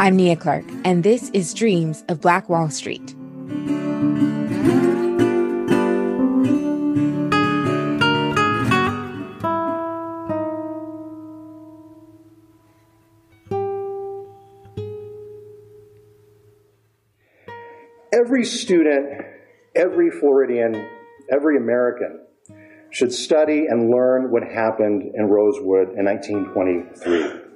I'm Nia Clark, and this is Dreams of Black Wall Street. Every student, every Floridian, every American should study and learn what happened in Rosewood in 1923.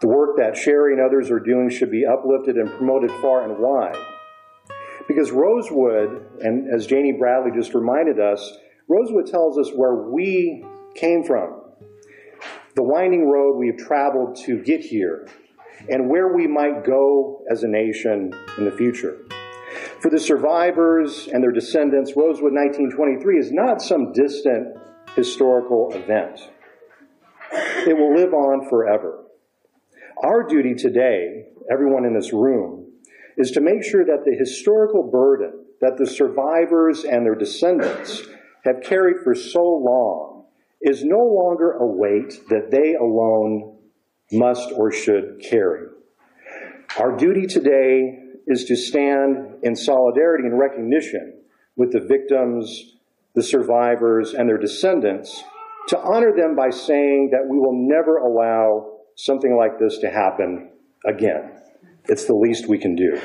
The work that Sherry and others are doing should be uplifted and promoted far and wide. Because Rosewood, and as Janie Bradley just reminded us, Rosewood tells us where we came from, the winding road we have traveled to get here, and where we might go as a nation in the future. For the survivors and their descendants, Rosewood 1923 is not some distant historical event. It will live on forever. Our duty today, everyone in this room, is to make sure that the historical burden that the survivors and their descendants have carried for so long is no longer a weight that they alone must or should carry. Our duty today is to stand in solidarity and recognition with the victims, the survivors, and their descendants to honor them by saying that we will never allow something like this to happen again. It's the least we can do.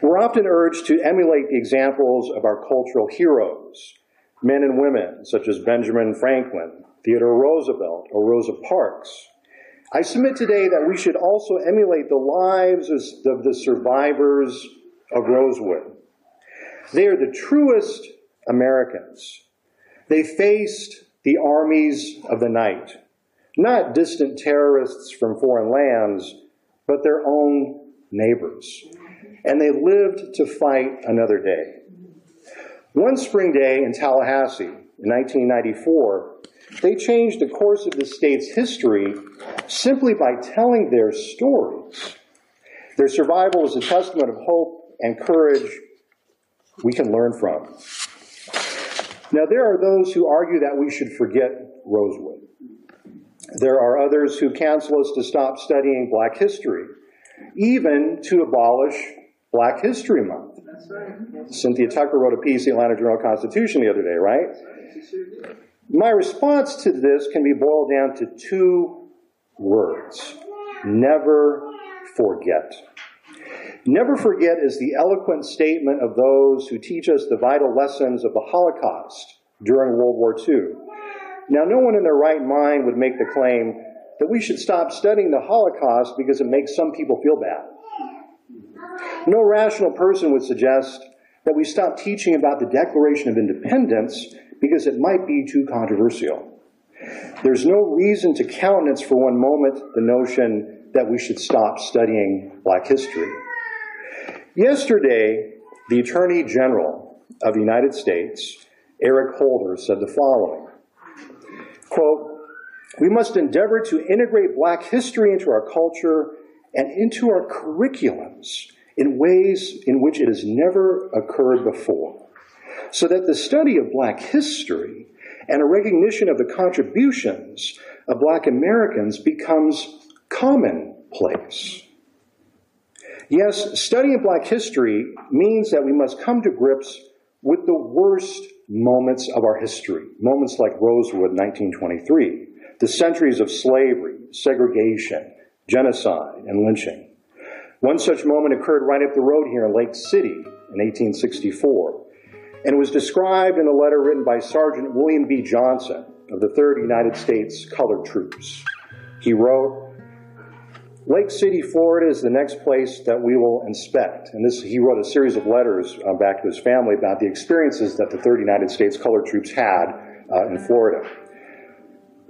We're often urged to emulate the examples of our cultural heroes, men and women such as Benjamin Franklin, Theodore Roosevelt, or Rosa Parks. I submit today that we should also emulate the lives of the survivors of Rosewood. They are the truest Americans. They faced the armies of the night, not distant terrorists from foreign lands, but their own neighbors. And they lived to fight another day. One spring day in Tallahassee in 1994, they changed the course of the state's history simply by telling their stories. Their survival is a testament of hope and courage we can learn from. Now, there are those who argue that we should forget Rosewood. There are others who counsel us to stop studying black history, even to abolish Black History Month. Right. Cynthia Tucker wrote a piece in the Atlanta Journal Constitution the other day, right? My response to this can be boiled down to two words never forget. Never forget is the eloquent statement of those who teach us the vital lessons of the Holocaust during World War II. Now, no one in their right mind would make the claim that we should stop studying the Holocaust because it makes some people feel bad. No rational person would suggest that we stop teaching about the Declaration of Independence because it might be too controversial. There's no reason to countenance for one moment the notion that we should stop studying black history. Yesterday, the Attorney General of the United States, Eric Holder, said the following quote, We must endeavor to integrate black history into our culture and into our curriculums in ways in which it has never occurred before so that the study of black history and a recognition of the contributions of black Americans becomes commonplace. Yes, studying black history means that we must come to grips with the worst moments of our history, moments like Rosewood 1923, the centuries of slavery, segregation, genocide, and lynching. One such moment occurred right up the road here in Lake City in 1864 and was described in a letter written by Sergeant William B. Johnson of the 3rd United States Colored Troops. He wrote, Lake City, Florida is the next place that we will inspect. And this, he wrote a series of letters uh, back to his family about the experiences that the 3rd United States Colored Troops had uh, in Florida.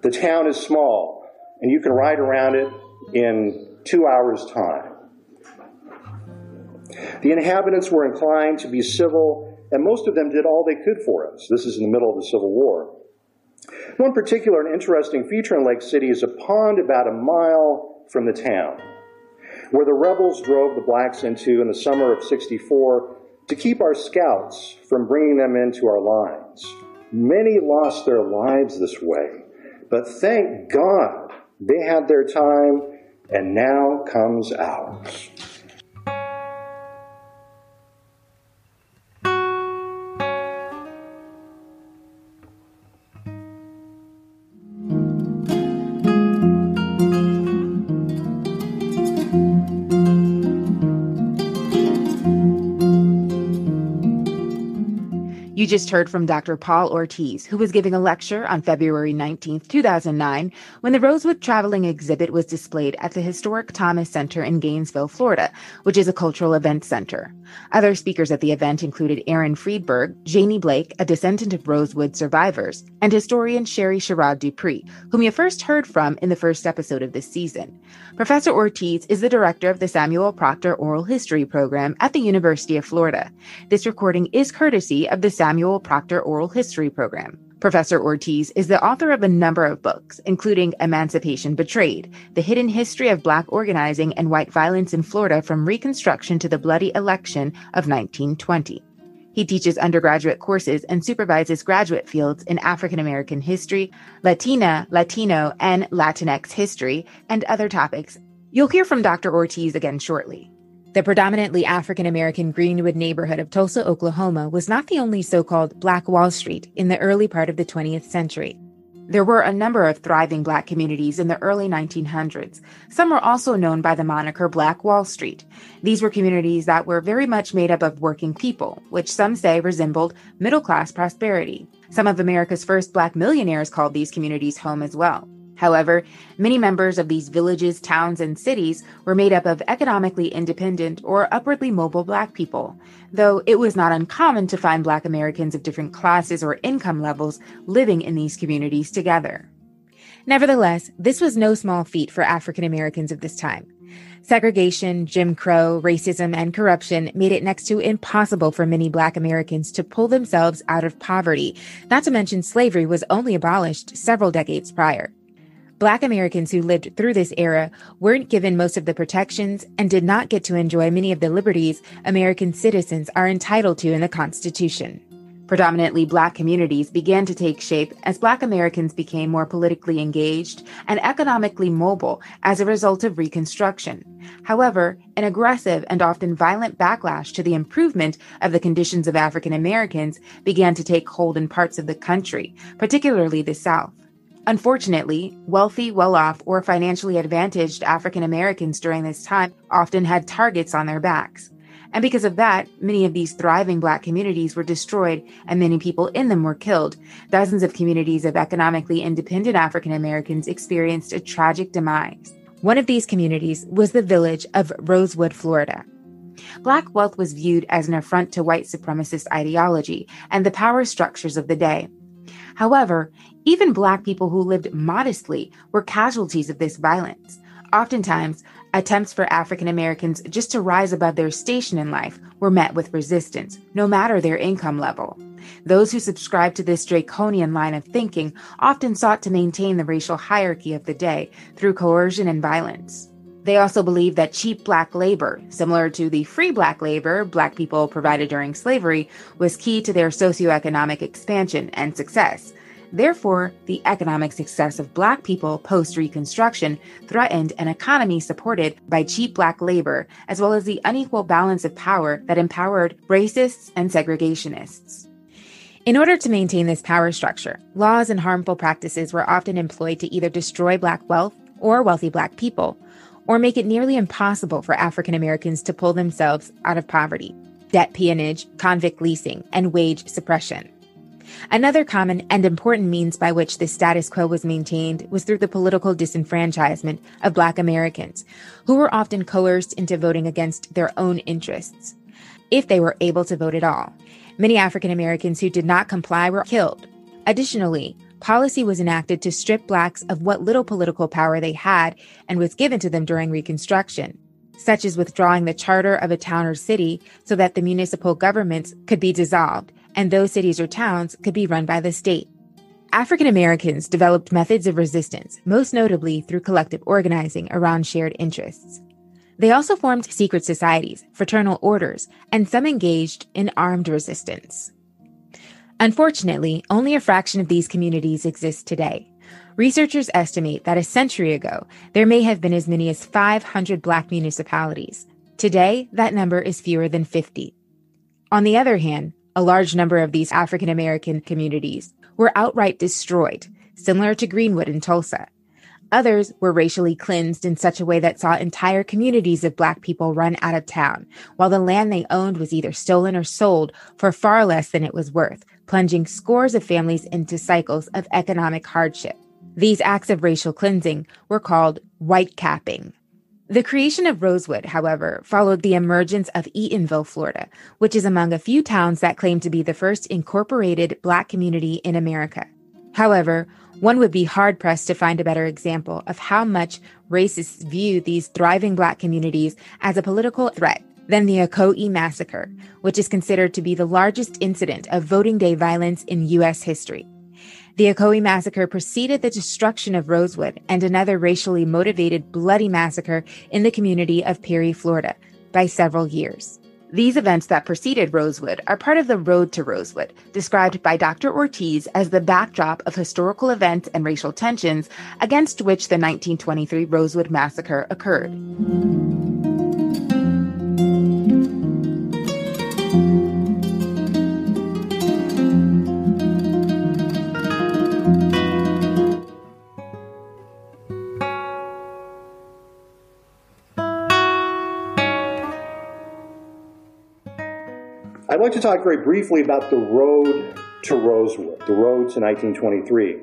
The town is small, and you can ride around it in two hours' time. The inhabitants were inclined to be civil and most of them did all they could for us. This is in the middle of the Civil War. One particular and interesting feature in Lake City is a pond about a mile from the town, where the rebels drove the blacks into in the summer of 64 to keep our scouts from bringing them into our lines. Many lost their lives this way, but thank God they had their time and now comes ours. Just heard from Dr. Paul Ortiz, who was giving a lecture on February 19, 2009, when the Rosewood Traveling exhibit was displayed at the historic Thomas Center in Gainesville, Florida, which is a cultural event center. Other speakers at the event included Aaron Friedberg, Janie Blake, a descendant of Rosewood survivors, and historian Sherry Sherrod Dupree, whom you first heard from in the first episode of this season. Professor Ortiz is the director of the Samuel Proctor Oral History Program at the University of Florida. This recording is courtesy of the Samuel Proctor Oral History Program. Professor Ortiz is the author of a number of books, including Emancipation Betrayed, The Hidden History of Black Organizing and White Violence in Florida from Reconstruction to the Bloody Election of 1920. He teaches undergraduate courses and supervises graduate fields in African American history, Latina, Latino, and Latinx history, and other topics. You'll hear from Dr. Ortiz again shortly. The predominantly African American Greenwood neighborhood of Tulsa, Oklahoma was not the only so called Black Wall Street in the early part of the 20th century. There were a number of thriving black communities in the early 1900s. Some were also known by the moniker Black Wall Street. These were communities that were very much made up of working people, which some say resembled middle class prosperity. Some of America's first black millionaires called these communities home as well. However, many members of these villages, towns, and cities were made up of economically independent or upwardly mobile Black people, though it was not uncommon to find Black Americans of different classes or income levels living in these communities together. Nevertheless, this was no small feat for African Americans of this time. Segregation, Jim Crow, racism, and corruption made it next to impossible for many Black Americans to pull themselves out of poverty, not to mention slavery was only abolished several decades prior. Black Americans who lived through this era weren't given most of the protections and did not get to enjoy many of the liberties American citizens are entitled to in the Constitution. Predominantly Black communities began to take shape as Black Americans became more politically engaged and economically mobile as a result of Reconstruction. However, an aggressive and often violent backlash to the improvement of the conditions of African Americans began to take hold in parts of the country, particularly the South. Unfortunately, wealthy, well off, or financially advantaged African Americans during this time often had targets on their backs. And because of that, many of these thriving Black communities were destroyed and many people in them were killed. Dozens of communities of economically independent African Americans experienced a tragic demise. One of these communities was the village of Rosewood, Florida. Black wealth was viewed as an affront to white supremacist ideology and the power structures of the day. However, even Black people who lived modestly were casualties of this violence. Oftentimes, attempts for African Americans just to rise above their station in life were met with resistance, no matter their income level. Those who subscribed to this draconian line of thinking often sought to maintain the racial hierarchy of the day through coercion and violence. They also believed that cheap black labor, similar to the free black labor black people provided during slavery, was key to their socioeconomic expansion and success. Therefore, the economic success of Black people post Reconstruction threatened an economy supported by cheap Black labor, as well as the unequal balance of power that empowered racists and segregationists. In order to maintain this power structure, laws and harmful practices were often employed to either destroy Black wealth or wealthy Black people, or make it nearly impossible for African Americans to pull themselves out of poverty, debt peonage, convict leasing, and wage suppression. Another common and important means by which this status quo was maintained was through the political disenfranchisement of Black Americans, who were often coerced into voting against their own interests, if they were able to vote at all. Many African Americans who did not comply were killed. Additionally, policy was enacted to strip blacks of what little political power they had and was given to them during Reconstruction, such as withdrawing the charter of a town or city so that the municipal governments could be dissolved and those cities or towns could be run by the state. African Americans developed methods of resistance, most notably through collective organizing around shared interests. They also formed secret societies, fraternal orders, and some engaged in armed resistance. Unfortunately, only a fraction of these communities exist today. Researchers estimate that a century ago, there may have been as many as 500 Black municipalities. Today, that number is fewer than 50. On the other hand, a large number of these African American communities were outright destroyed, similar to Greenwood in Tulsa. Others were racially cleansed in such a way that saw entire communities of Black people run out of town, while the land they owned was either stolen or sold for far less than it was worth, plunging scores of families into cycles of economic hardship. These acts of racial cleansing were called white capping. The creation of Rosewood, however, followed the emergence of Eatonville, Florida, which is among a few towns that claim to be the first incorporated Black community in America. However, one would be hard pressed to find a better example of how much racists view these thriving Black communities as a political threat than the Ocoee Massacre, which is considered to be the largest incident of voting day violence in U.S. history. The Ocoee Massacre preceded the destruction of Rosewood and another racially motivated bloody massacre in the community of Perry, Florida, by several years. These events that preceded Rosewood are part of the Road to Rosewood, described by Dr. Ortiz as the backdrop of historical events and racial tensions against which the 1923 Rosewood Massacre occurred. I'd like to talk very briefly about the road to Rosewood, the road to 1923,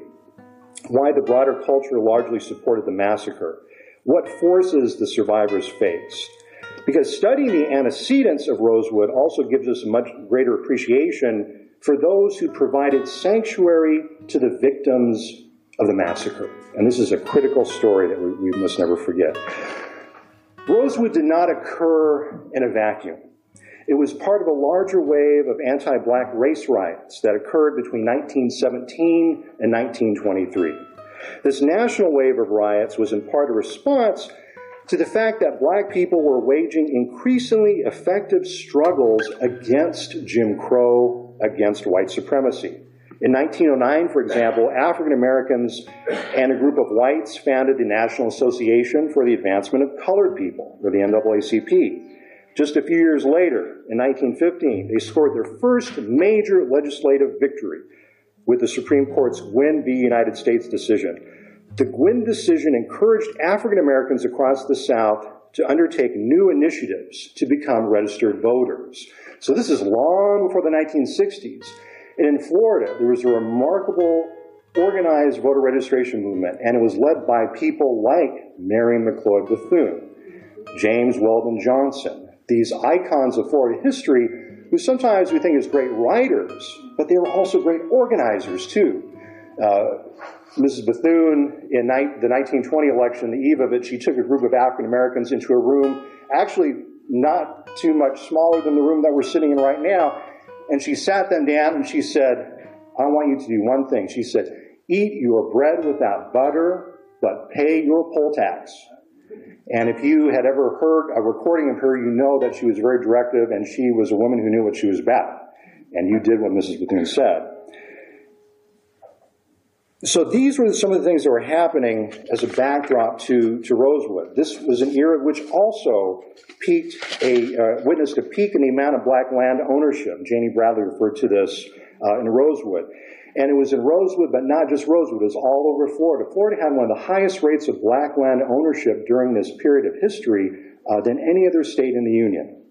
why the broader culture largely supported the massacre, what forces the survivors faced. Because studying the antecedents of Rosewood also gives us a much greater appreciation for those who provided sanctuary to the victims of the massacre. And this is a critical story that we, we must never forget. Rosewood did not occur in a vacuum. It was part of a larger wave of anti black race riots that occurred between 1917 and 1923. This national wave of riots was in part a response to the fact that black people were waging increasingly effective struggles against Jim Crow, against white supremacy. In 1909, for example, African Americans and a group of whites founded the National Association for the Advancement of Colored People, or the NAACP. Just a few years later, in 1915, they scored their first major legislative victory with the Supreme Court's Guinn v. United States decision. The Guinn decision encouraged African Americans across the South to undertake new initiatives to become registered voters. So this is long before the 1960s. And in Florida, there was a remarkable organized voter registration movement, and it was led by people like Mary McLeod Bethune, James Weldon Johnson, these icons of Florida history who sometimes we think as great writers, but they were also great organizers too. Uh, Mrs. Bethune, in ni- the 1920 election, the eve of it, she took a group of African Americans into a room, actually not too much smaller than the room that we're sitting in right now, and she sat them down and she said, I want you to do one thing. She said, Eat your bread without butter, but pay your poll tax. And if you had ever heard a recording of her, you know that she was very directive and she was a woman who knew what she was about. And you did what Mrs. Bethune said. So these were some of the things that were happening as a backdrop to, to Rosewood. This was an era which also peaked a, uh, witnessed a peak in the amount of black land ownership. Janie Bradley referred to this uh, in Rosewood. And it was in Rosewood, but not just Rosewood, it was all over Florida. Florida had one of the highest rates of black land ownership during this period of history uh, than any other state in the Union.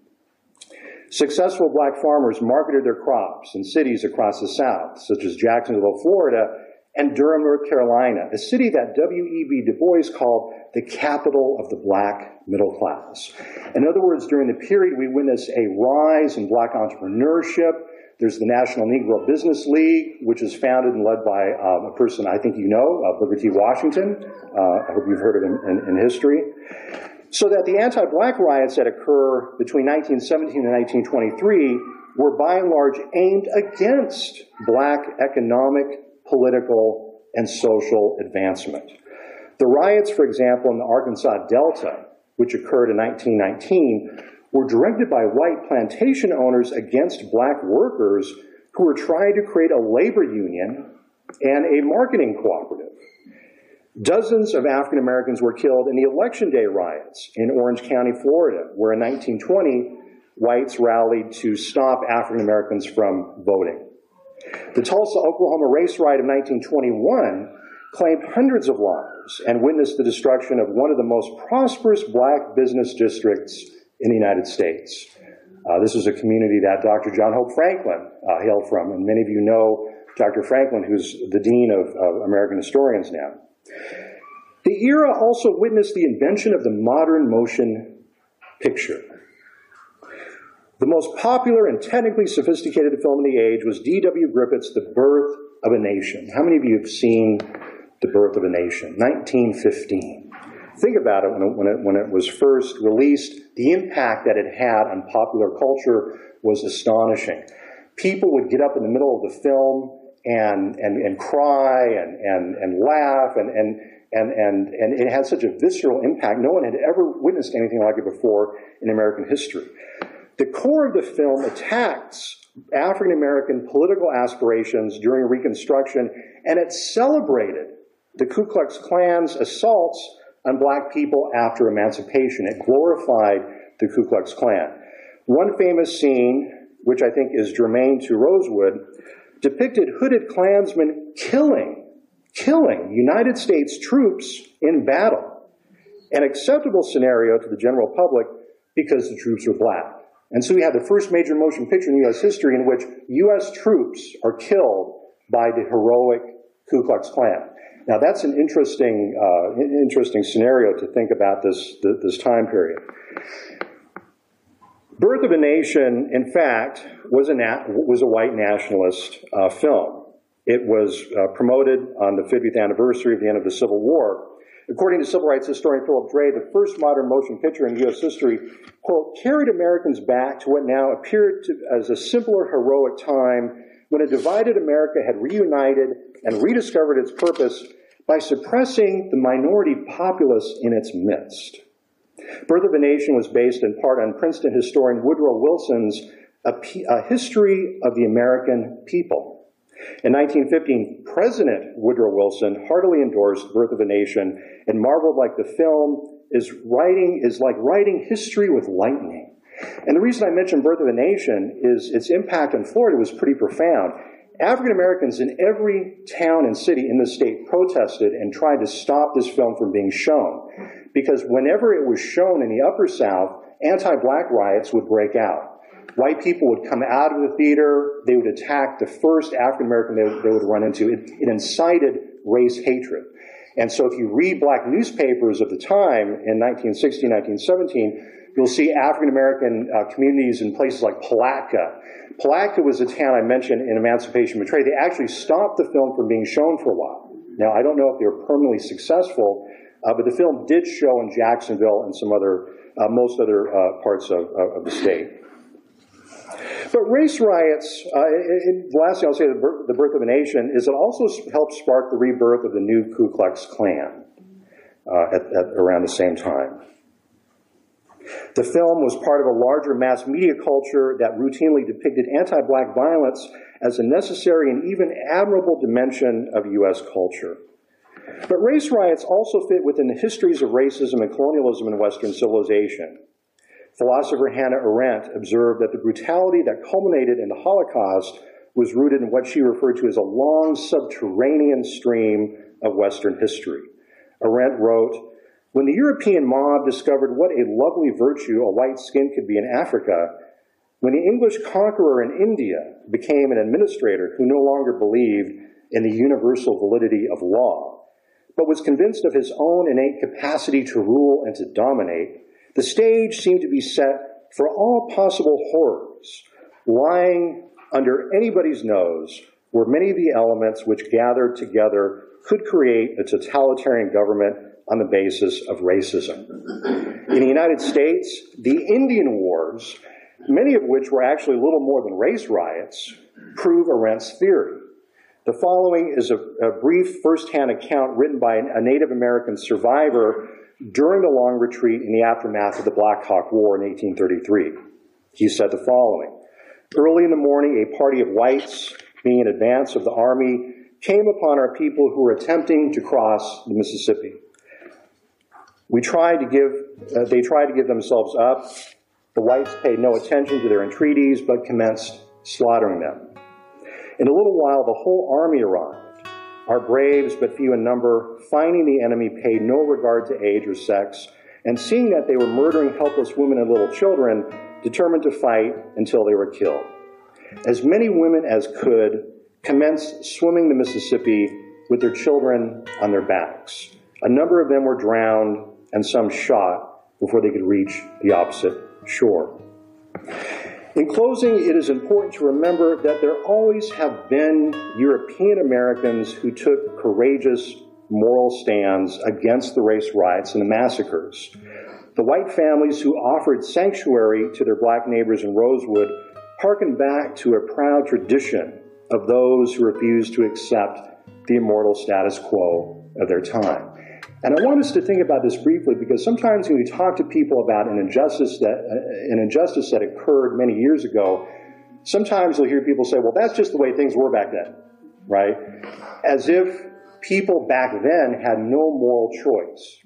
Successful black farmers marketed their crops in cities across the South, such as Jacksonville, Florida, and Durham, North Carolina, a city that W.E.B. Du Bois called the capital of the black middle class. In other words, during the period, we witnessed a rise in black entrepreneurship, there's the National Negro Business League, which is founded and led by um, a person I think you know, uh, Booker T. Washington. Uh, I hope you've heard of him in, in history. So that the anti-black riots that occur between 1917 and 1923 were by and large aimed against black economic, political, and social advancement. The riots, for example, in the Arkansas Delta, which occurred in 1919, were directed by white plantation owners against black workers who were trying to create a labor union and a marketing cooperative. Dozens of African Americans were killed in the Election Day riots in Orange County, Florida, where in 1920, whites rallied to stop African Americans from voting. The Tulsa, Oklahoma race riot of 1921 claimed hundreds of lives and witnessed the destruction of one of the most prosperous black business districts in the United States. Uh, this is a community that Dr. John Hope Franklin uh, hailed from, and many of you know Dr. Franklin, who's the dean of, of American historians now. The era also witnessed the invention of the modern motion picture. The most popular and technically sophisticated film in the age was D.W. Griffith's The Birth of a Nation. How many of you have seen The Birth of a Nation? 1915. Think about it when it, when it, when it was first released, the impact that it had on popular culture was astonishing. People would get up in the middle of the film and, and, and cry and, and, and laugh and, and, and, and, and it had such a visceral impact. No one had ever witnessed anything like it before in American history. The core of the film attacks African American political aspirations during Reconstruction, and it celebrated the Ku Klux Klan's assaults on black people after emancipation. It glorified the Ku Klux Klan. One famous scene, which I think is germane to Rosewood, depicted hooded Klansmen killing, killing United States troops in battle. An acceptable scenario to the general public because the troops were black. And so we have the first major motion picture in U.S. history in which U.S. troops are killed by the heroic Ku Klux Klan. Now that's an interesting, uh, interesting scenario to think about this, this time period. Birth of a Nation, in fact, was a, was a white nationalist uh, film. It was uh, promoted on the 50th anniversary of the end of the Civil War. According to civil rights historian Philip Dray, the first modern motion picture in U.S. history, quote, carried Americans back to what now appeared to, as a simpler, heroic time when a divided America had reunited and rediscovered its purpose by suppressing the minority populace in its midst. Birth of a Nation was based in part on Princeton historian Woodrow Wilson's A, History of the American People. In 1915, President Woodrow Wilson heartily endorsed Birth of a Nation and marveled like the film is writing is like writing history with lightning. And the reason I mention Birth of a Nation is its impact on Florida was pretty profound. African Americans in every town and city in the state protested and tried to stop this film from being shown. Because whenever it was shown in the Upper South, anti black riots would break out. White people would come out of the theater, they would attack the first African American they, they, would run into. It, it incited race hatred. And so if you read black newspapers of the time in 1916, 1917, you'll see African American uh, communities in places like Palatka Palatka was a town I mentioned in Emancipation Betrayed. They actually stopped the film from being shown for a while. Now, I don't know if they were permanently successful, uh, but the film did show in Jacksonville and some other, uh, most other uh, parts of, of, the state. But race riots, uh, it, the last thing I'll say, the birth, the birth, of a nation, is it also helped spark the rebirth of the new Ku Klux Klan uh, at, at around the same time. The film was part of a larger mass media culture that routinely depicted anti black violence as a necessary and even admirable dimension of U.S. culture. But race riots also fit within the histories of racism and colonialism in Western civilization. Philosopher Hannah Arendt observed that the brutality that culminated in the Holocaust was rooted in what she referred to as a long subterranean stream of Western history. Arendt wrote, when the European mob discovered what a lovely virtue a white skin could be in Africa, when the English conqueror in India became an administrator who no longer believed in the universal validity of law, but was convinced of his own innate capacity to rule and to dominate, the stage seemed to be set for all possible horrors. Lying under anybody's nose were many of the elements which gathered together could create a totalitarian government on the basis of racism. In the United States, the Indian Wars, many of which were actually little more than race riots, prove Arendt's theory. The following is a, a brief first-hand account written by a Native American survivor during the long retreat in the aftermath of the Black Hawk War in 1833. He said the following. Early in the morning, a party of whites, being in advance of the army, came upon our people who were attempting to cross the Mississippi. We tried to give, uh, they tried to give themselves up. The whites paid no attention to their entreaties, but commenced slaughtering them. In a little while, the whole army arrived. Our braves, but few in number, finding the enemy, paid no regard to age or sex, and seeing that they were murdering helpless women and little children, determined to fight until they were killed. As many women as could commenced swimming the Mississippi with their children on their backs. A number of them were drowned and some shot before they could reach the opposite shore. In closing, it is important to remember that there always have been European Americans who took courageous moral stands against the race riots and the massacres. The white families who offered sanctuary to their black neighbors in Rosewood harken back to a proud tradition of those who refused to accept the immortal status quo of their time. And I want us to think about this briefly because sometimes when we talk to people about an injustice that uh, an injustice that occurred many years ago, sometimes you'll hear people say, "Well, that's just the way things were back then," right? As if people back then had no moral choice.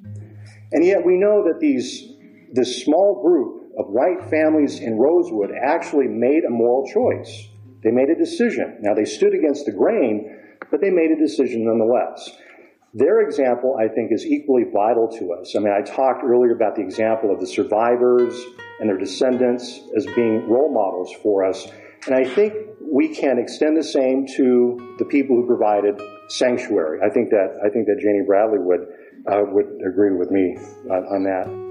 And yet we know that these this small group of white families in Rosewood actually made a moral choice. They made a decision. Now they stood against the grain, but they made a decision nonetheless. Their example, I think, is equally vital to us. I mean, I talked earlier about the example of the survivors and their descendants as being role models for us. And I think we can extend the same to the people who provided sanctuary. I think that I think that Janie Bradley would uh, would agree with me on, on that.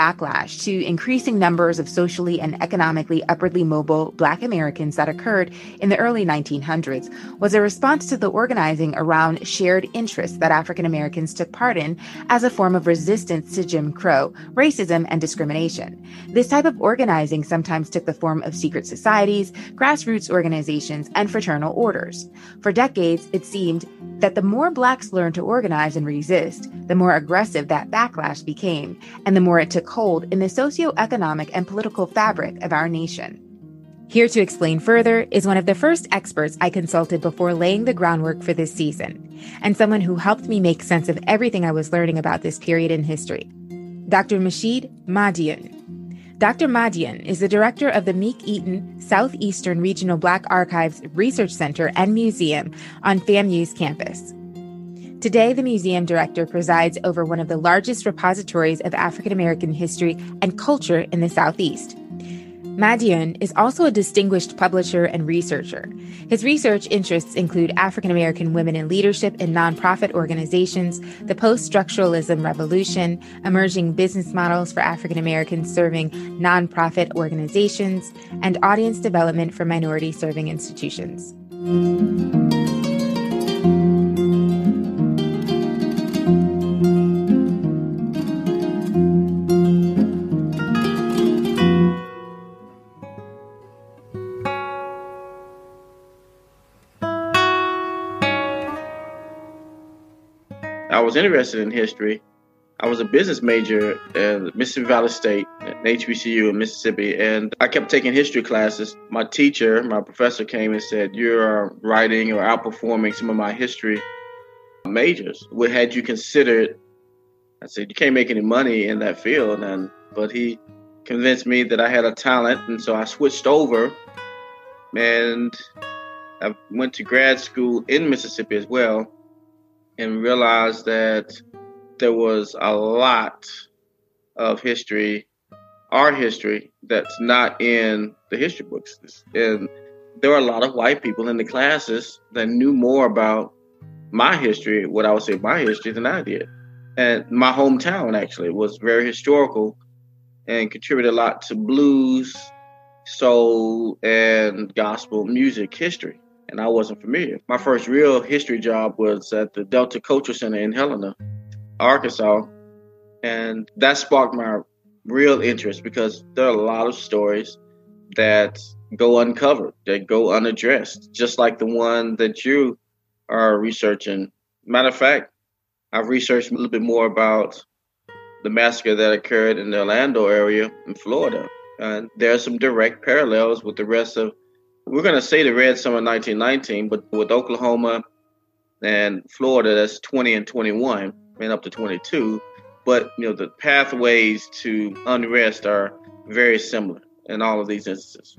Backlash to increasing numbers of socially and economically upwardly mobile Black Americans that occurred in the early 1900s was a response to the organizing around shared interests that African Americans took part in as a form of resistance to Jim Crow, racism, and discrimination. This type of organizing sometimes took the form of secret societies, grassroots organizations, and fraternal orders. For decades, it seemed that the more Blacks learned to organize and resist, the more aggressive that backlash became, and the more it took hold in the socioeconomic and political fabric of our nation. Here to explain further is one of the first experts I consulted before laying the groundwork for this season, and someone who helped me make sense of everything I was learning about this period in history. Dr. Nashid Madyun. Dr. Madyun is the director of the Meek Eaton Southeastern Regional Black Archives Research Center and Museum on FAMU's campus. Today, the museum director presides over one of the largest repositories of African American history and culture in the Southeast. Madyun is also a distinguished publisher and researcher. His research interests include African American women in leadership in nonprofit organizations, the post structuralism revolution, emerging business models for African Americans serving nonprofit organizations, and audience development for minority serving institutions. Was interested in history. I was a business major at Mississippi Valley State, at HBCU in Mississippi, and I kept taking history classes. My teacher, my professor came and said, You're writing or outperforming some of my history majors. What had you considered? I said, You can't make any money in that field. And but he convinced me that I had a talent, and so I switched over and I went to grad school in Mississippi as well and realized that there was a lot of history, our history, that's not in the history books. And there were a lot of white people in the classes that knew more about my history, what I would say my history, than I did. And my hometown actually was very historical and contributed a lot to blues, soul, and gospel music history and I wasn't familiar. My first real history job was at the Delta Cultural Center in Helena, Arkansas, and that sparked my real interest because there are a lot of stories that go uncovered, that go unaddressed, just like the one that you are researching. Matter of fact, I've researched a little bit more about the massacre that occurred in the Orlando area in Florida. And there are some direct parallels with the rest of, we're going to say the Red Summer 1919, but with Oklahoma and Florida, that's 20 and 21, and up to 22. But, you know, the pathways to unrest are very similar in all of these instances.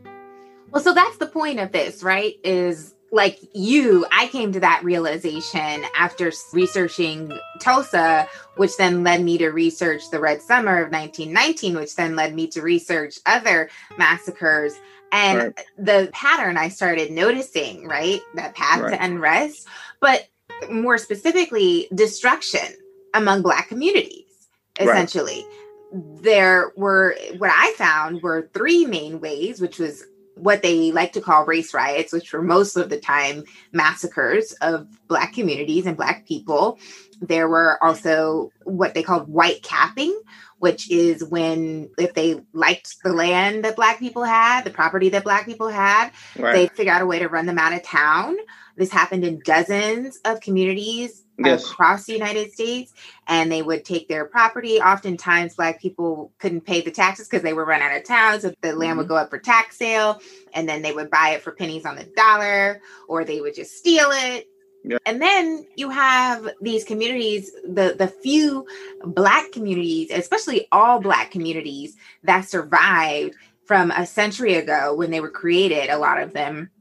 Well, so that's the point of this, right? Is like you, I came to that realization after researching Tulsa, which then led me to research the Red Summer of 1919, which then led me to research other massacres. And right. the pattern I started noticing, right? That path right. to unrest, but more specifically, destruction among Black communities, essentially. Right. There were, what I found were three main ways, which was what they like to call race riots, which were most of the time massacres of Black communities and Black people. There were also what they called white capping, which is when if they liked the land that Black people had, the property that Black people had, right. they figure out a way to run them out of town. This happened in dozens of communities yes. across the United States, and they would take their property. Oftentimes, Black people couldn't pay the taxes because they were run out of town, so the land mm-hmm. would go up for tax sale, and then they would buy it for pennies on the dollar, or they would just steal it. Yeah. And then you have these communities, the the few black communities, especially all black communities that survived from a century ago when they were created, a lot of them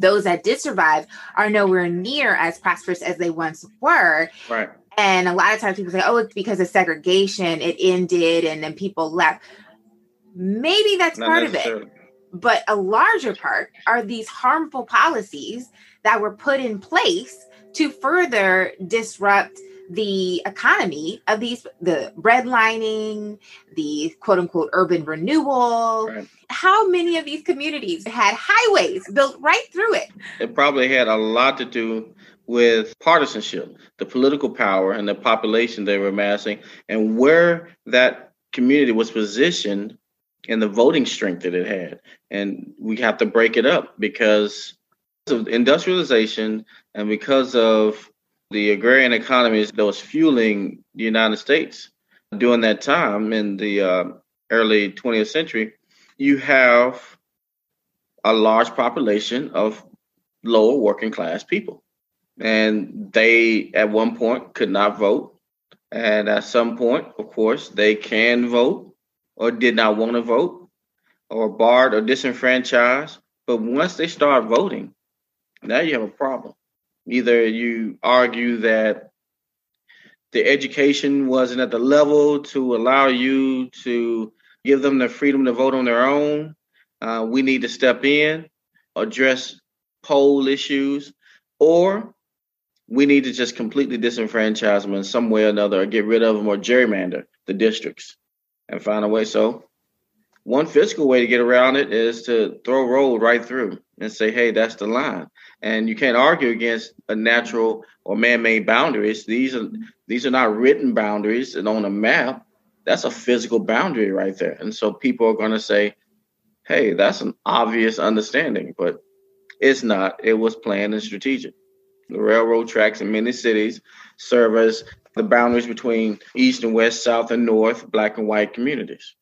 those that did survive are nowhere near as prosperous as they once were. Right. And a lot of times people say, oh, it's because of segregation, it ended and then people left. Maybe that's Not part of it. But a larger part are these harmful policies that were put in place to further disrupt the economy of these the redlining the quote unquote urban renewal. Right. how many of these communities had highways built right through it? It probably had a lot to do with partisanship the political power and the population they were amassing and where that community was positioned and the voting strength that it had. And we have to break it up because of industrialization and because of the agrarian economies that was fueling the United States during that time in the uh, early 20th century, you have a large population of lower working class people. And they, at one point, could not vote. And at some point, of course, they can vote or did not want to vote or barred or disenfranchised. But once they start voting, now you have a problem. Either you argue that the education wasn't at the level to allow you to give them the freedom to vote on their own. Uh, we need to step in, address poll issues, or we need to just completely disenfranchise them in some way or another, or get rid of them, or gerrymander the districts and find a way. So, one physical way to get around it is to throw road right through and say, hey, that's the line and you can't argue against a natural or man-made boundaries. These are these are not written boundaries, and on a map, that's a physical boundary right there. And so people are going to say, "Hey, that's an obvious understanding," but it's not. It was planned and strategic. The railroad tracks in many cities serve as the boundaries between east and west, south and north, black and white communities.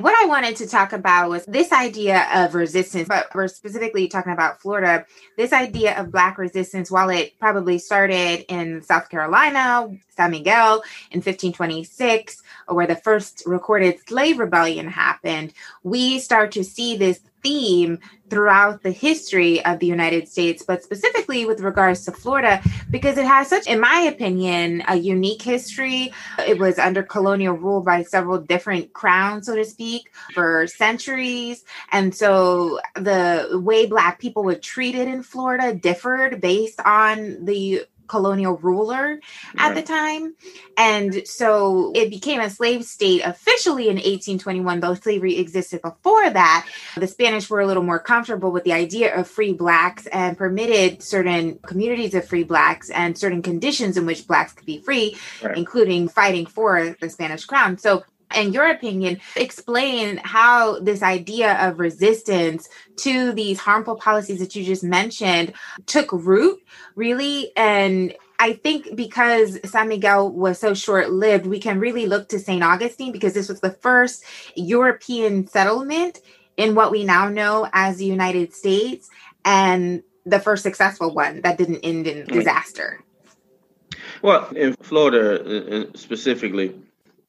What I wanted to talk about was this idea of resistance, but we're specifically talking about Florida. This idea of Black resistance, while it probably started in South Carolina, San Miguel in 1526, where the first recorded slave rebellion happened, we start to see this theme throughout the history of the United States, but specifically with regards to Florida, because it has such, in my opinion, a unique history. It was under colonial rule by several different crowns, so to speak, for centuries. And so the way Black people were treated in Florida differed based on the colonial ruler at right. the time. And so it became a slave state officially in 1821, though slavery existed before that. The Spanish were a little more comfortable with the idea of free blacks and permitted certain communities of free blacks and certain conditions in which blacks could be free, right. including fighting for the Spanish crown. So in your opinion, explain how this idea of resistance to these harmful policies that you just mentioned took root, really. And I think because San Miguel was so short lived, we can really look to St. Augustine because this was the first European settlement in what we now know as the United States and the first successful one that didn't end in disaster. Well, in Florida uh, uh, specifically,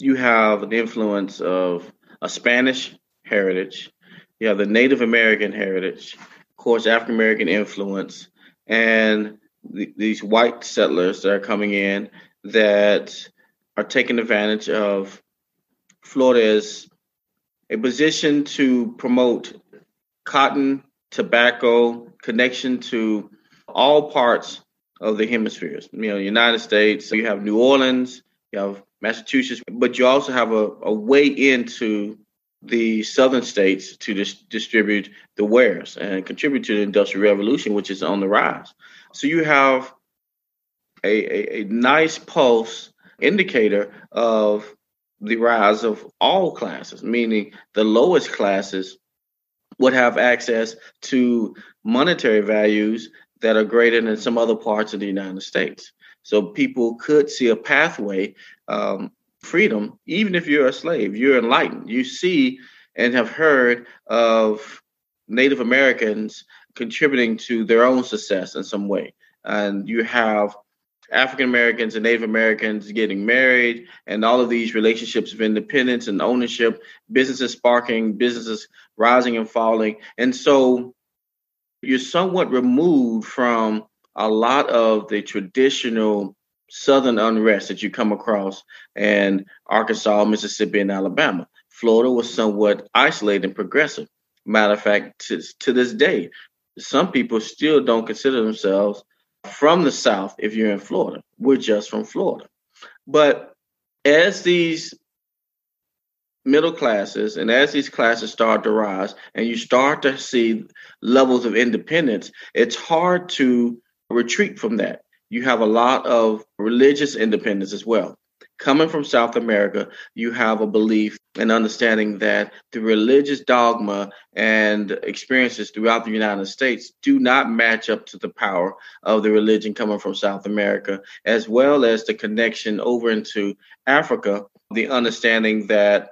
you have the influence of a Spanish heritage, you have the Native American heritage, of course, African American influence, and the, these white settlers that are coming in that are taking advantage of Florida as a position to promote cotton, tobacco, connection to all parts of the hemispheres. You know, United States, you have New Orleans, you have Massachusetts, but you also have a, a way into the southern states to dis- distribute the wares and contribute to the industrial revolution, which is on the rise. So you have a, a, a nice pulse indicator of the rise of all classes, meaning the lowest classes would have access to monetary values that are greater than some other parts of the United States. So people could see a pathway, um, freedom, even if you're a slave, you're enlightened. You see and have heard of Native Americans contributing to their own success in some way. And you have African Americans and Native Americans getting married, and all of these relationships of independence and ownership, businesses sparking, businesses rising and falling. And so you're somewhat removed from a lot of the traditional southern unrest that you come across in Arkansas, Mississippi, and Alabama. Florida was somewhat isolated and progressive. Matter of fact, to, to this day, some people still don't consider themselves from the South if you're in Florida. We're just from Florida. But as these middle classes and as these classes start to rise and you start to see levels of independence, it's hard to retreat from that. You have a lot of religious independence as well. Coming from South America, you have a belief and understanding that the religious dogma and experiences throughout the United States do not match up to the power of the religion coming from South America, as well as the connection over into Africa, the understanding that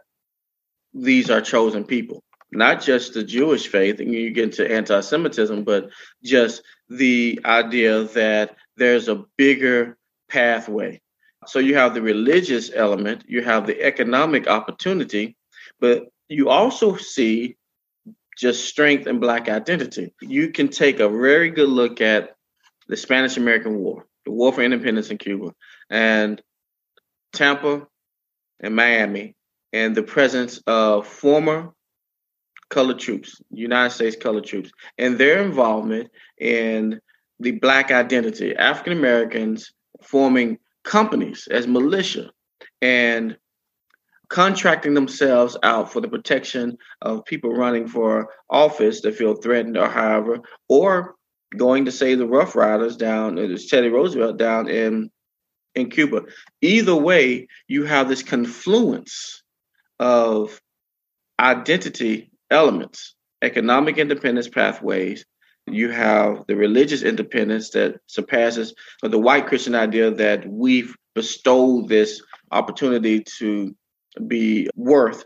these are chosen people, not just the Jewish faith, and you get into anti Semitism, but just the idea that there's a bigger pathway. So you have the religious element, you have the economic opportunity, but you also see just strength and Black identity. You can take a very good look at the Spanish American War, the War for Independence in Cuba, and Tampa and Miami and the presence of former colored troops, United States colored troops, and their involvement in the black identity, African Americans forming companies as militia and contracting themselves out for the protection of people running for office that feel threatened or however, or going to save the Rough Riders down, it's Teddy Roosevelt down in in Cuba. Either way, you have this confluence of identity elements, economic independence pathways. You have the religious independence that surpasses the white Christian idea that we've bestowed this opportunity to be worth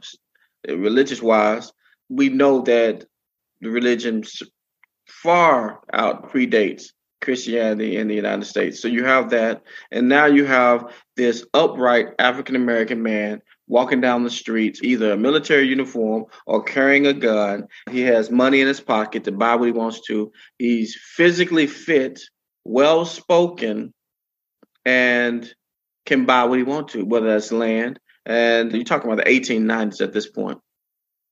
religious wise. We know that the religion far out predates Christianity in the United States. So you have that. And now you have this upright African American man walking down the streets, either a military uniform or carrying a gun. He has money in his pocket to buy what he wants to. He's physically fit, well spoken, and can buy what he wants to, whether that's land. And you're talking about the 1890s at this point.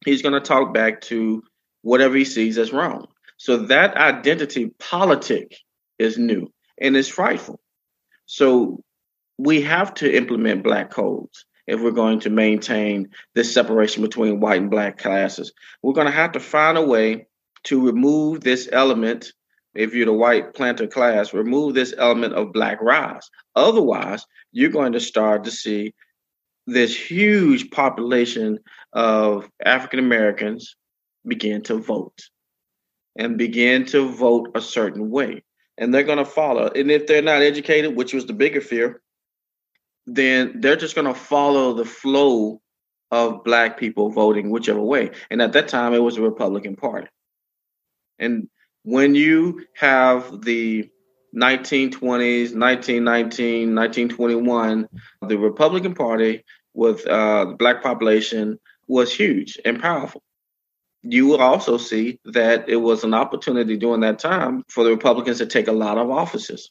He's going to talk back to whatever he sees as wrong. So that identity politic is new and it's frightful. So we have to implement black codes if we're going to maintain this separation between white and black classes. We're going to have to find a way to remove this element. If you're the white planter class, remove this element of black rise. Otherwise, you're going to start to see this huge population of African Americans begin to vote and begin to vote a certain way. And they're going to follow. And if they're not educated, which was the bigger fear, then they're just going to follow the flow of Black people voting whichever way. And at that time, it was the Republican Party. And when you have the 1920s, 1919, 1921, the Republican Party with uh, the Black population was huge and powerful you will also see that it was an opportunity during that time for the Republicans to take a lot of offices.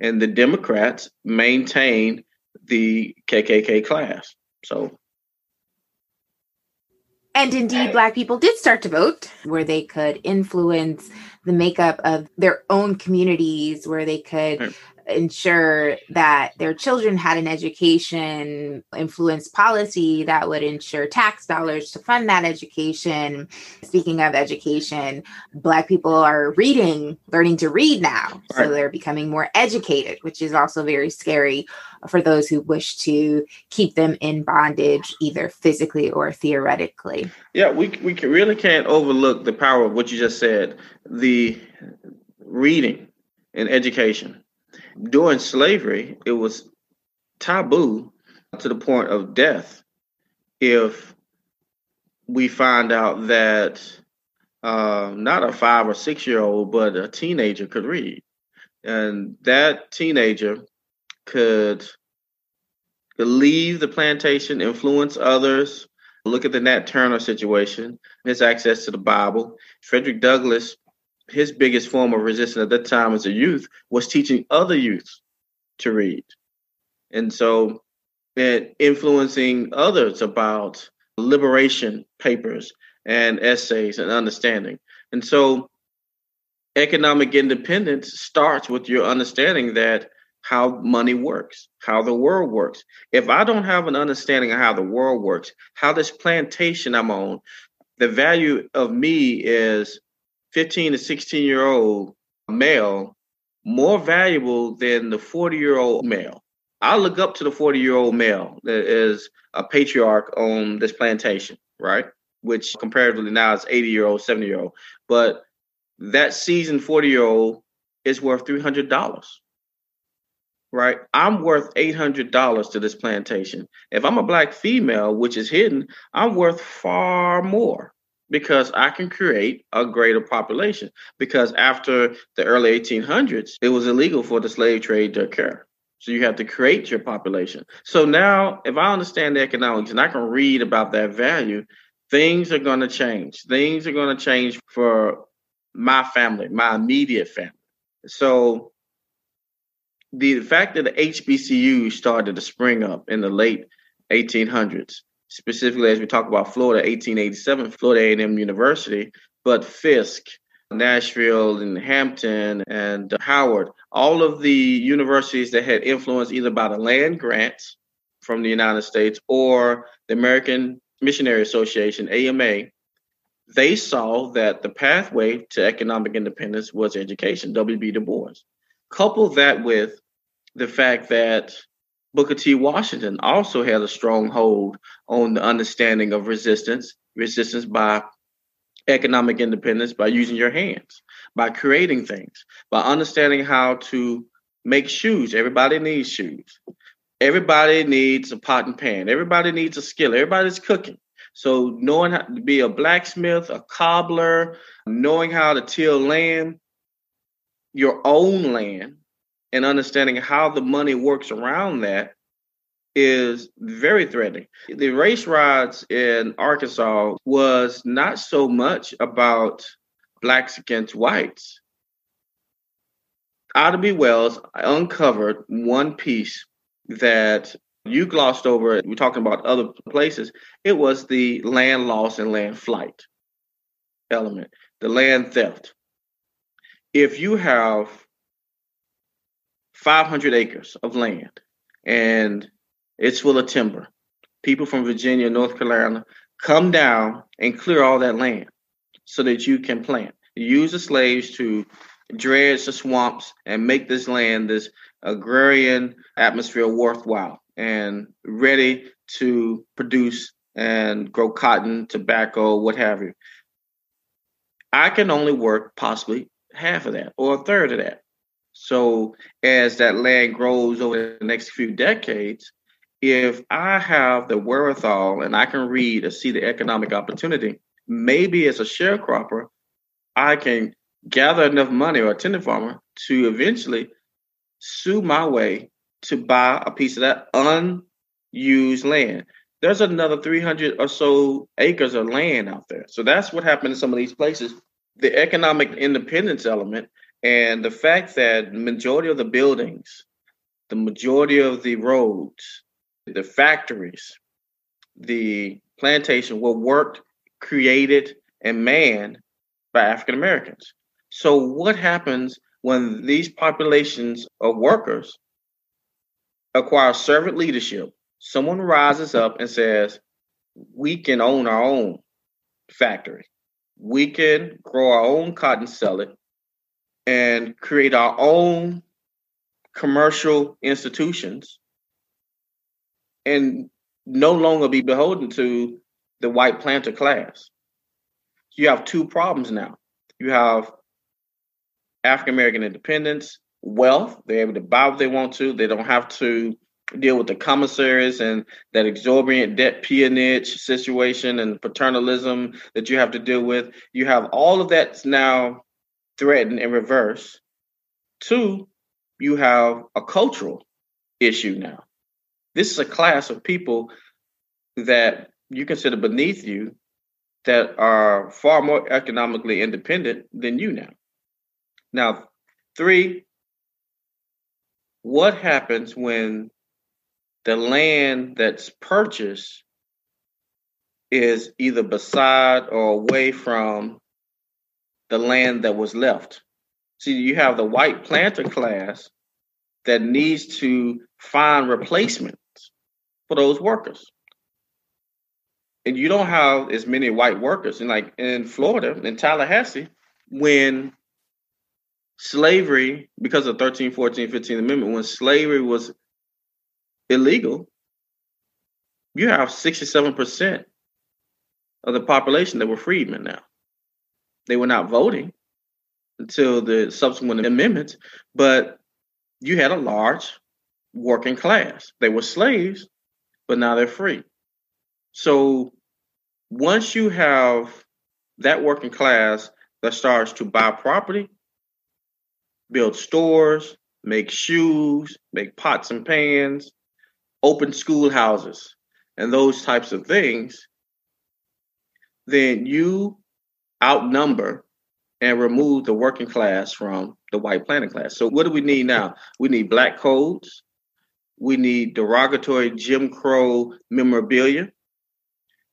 And the Democrats maintained the KKK class. So. And indeed, Black people did start to vote where they could influence the makeup of their own communities, where they could ensure that their children had an education, influence policy that would ensure tax dollars to fund that education. Speaking of education, Black people are reading, learning to read now. Right. So they're becoming more educated, which is also very scary for those who wish to keep them in bondage, either physically or theoretically. Yeah, we, we really can't overlook the power of what you just said the reading and education during slavery, it was taboo to the point of death if we find out that uh, not a five or six year old, but a teenager could read. And that teenager could, leave the plantation, influence others. Look at the Nat Turner situation, his access to the Bible. Frederick Douglass his biggest form of resistance at that time as a youth was teaching other youths to read. And so and influencing others about liberation papers and essays and understanding. And so economic independence starts with your understanding that how money works, how the world works. If I don't have an understanding of how the world works, how this plantation I'm on, the value of me is 15 to 16 year old male more valuable than the 40 year old male. I look up to the 40 year old male that is a patriarch on this plantation, right? Which comparatively now is 80 year old, 70 year old. But that seasoned 40 year old is worth $300, right? I'm worth $800 to this plantation. If I'm a black female, which is hidden, I'm worth far more because I can create a greater population. Because after the early 1800s, it was illegal for the slave trade to occur. So you have to create your population. So now, if I understand the economics and I can read about that value, things are going to change. Things are going to change for my family, my immediate family. So the fact that the HBCU started to spring up in the late 1800s specifically as we talk about Florida, 1887, Florida A&M University, but Fisk, Nashville and Hampton and Howard, all of the universities that had influence either by the land grants from the United States or the American Missionary Association, AMA, they saw that the pathway to economic independence was education, W.B. Du Bois. Couple that with the fact that Booker T. Washington also had a strong hold on the understanding of resistance, resistance by economic independence, by using your hands, by creating things, by understanding how to make shoes. Everybody needs shoes. Everybody needs a pot and pan. Everybody needs a skill. Everybody's cooking. So knowing how to be a blacksmith, a cobbler, knowing how to till land, your own land, and understanding how the money works around that is very threatening. The race riots in Arkansas was not so much about blacks against whites. Ida B. Wells uncovered one piece that you glossed over. We're talking about other places. It was the land loss and land flight element, the land theft. If you have 500 acres of land and it's full of timber. People from Virginia, North Carolina come down and clear all that land so that you can plant. Use the slaves to dredge the swamps and make this land, this agrarian atmosphere worthwhile. and ready to produce and grow cotton, tobacco, what have you. I can only work possibly half of that or a third of that. So as that land grows over the next few decades, if I have the wherewithal and I can read and see the economic opportunity, maybe as a sharecropper, I can gather enough money or a tenant farmer to eventually sue my way to buy a piece of that unused land. There's another 300 or so acres of land out there. So that's what happened in some of these places. The economic independence element and the fact that majority of the buildings, the majority of the roads, the factories, the plantation were worked, created, and manned by African Americans. So, what happens when these populations of workers acquire servant leadership? Someone rises up and says, We can own our own factory, we can grow our own cotton, sell it, and create our own commercial institutions and no longer be beholden to the white planter class. You have two problems now. You have African American independence, wealth. They're able to buy what they want to. They don't have to deal with the commissaries and that exorbitant debt peonage situation and paternalism that you have to deal with. You have all of that's now threatened in reverse. Two, you have a cultural issue now. This is a class of people that you consider beneath you that are far more economically independent than you now. Now, three, what happens when the land that's purchased is either beside or away from the land that was left? See, you have the white planter class that needs to find replacements for those workers. And you don't have as many white workers. And like in Florida, in Tallahassee, when slavery, because of 13, 14, 15 Amendment, when slavery was illegal, you have 67% of the population that were freedmen now. They were not voting until the subsequent amendments, but you had a large working class. They were slaves, but now they're free. So once you have that working class that starts to buy property, build stores, make shoes, make pots and pans, open schoolhouses, and those types of things, then you outnumber and remove the working class from the white planter class. So what do we need now? We need black codes. We need derogatory Jim Crow memorabilia.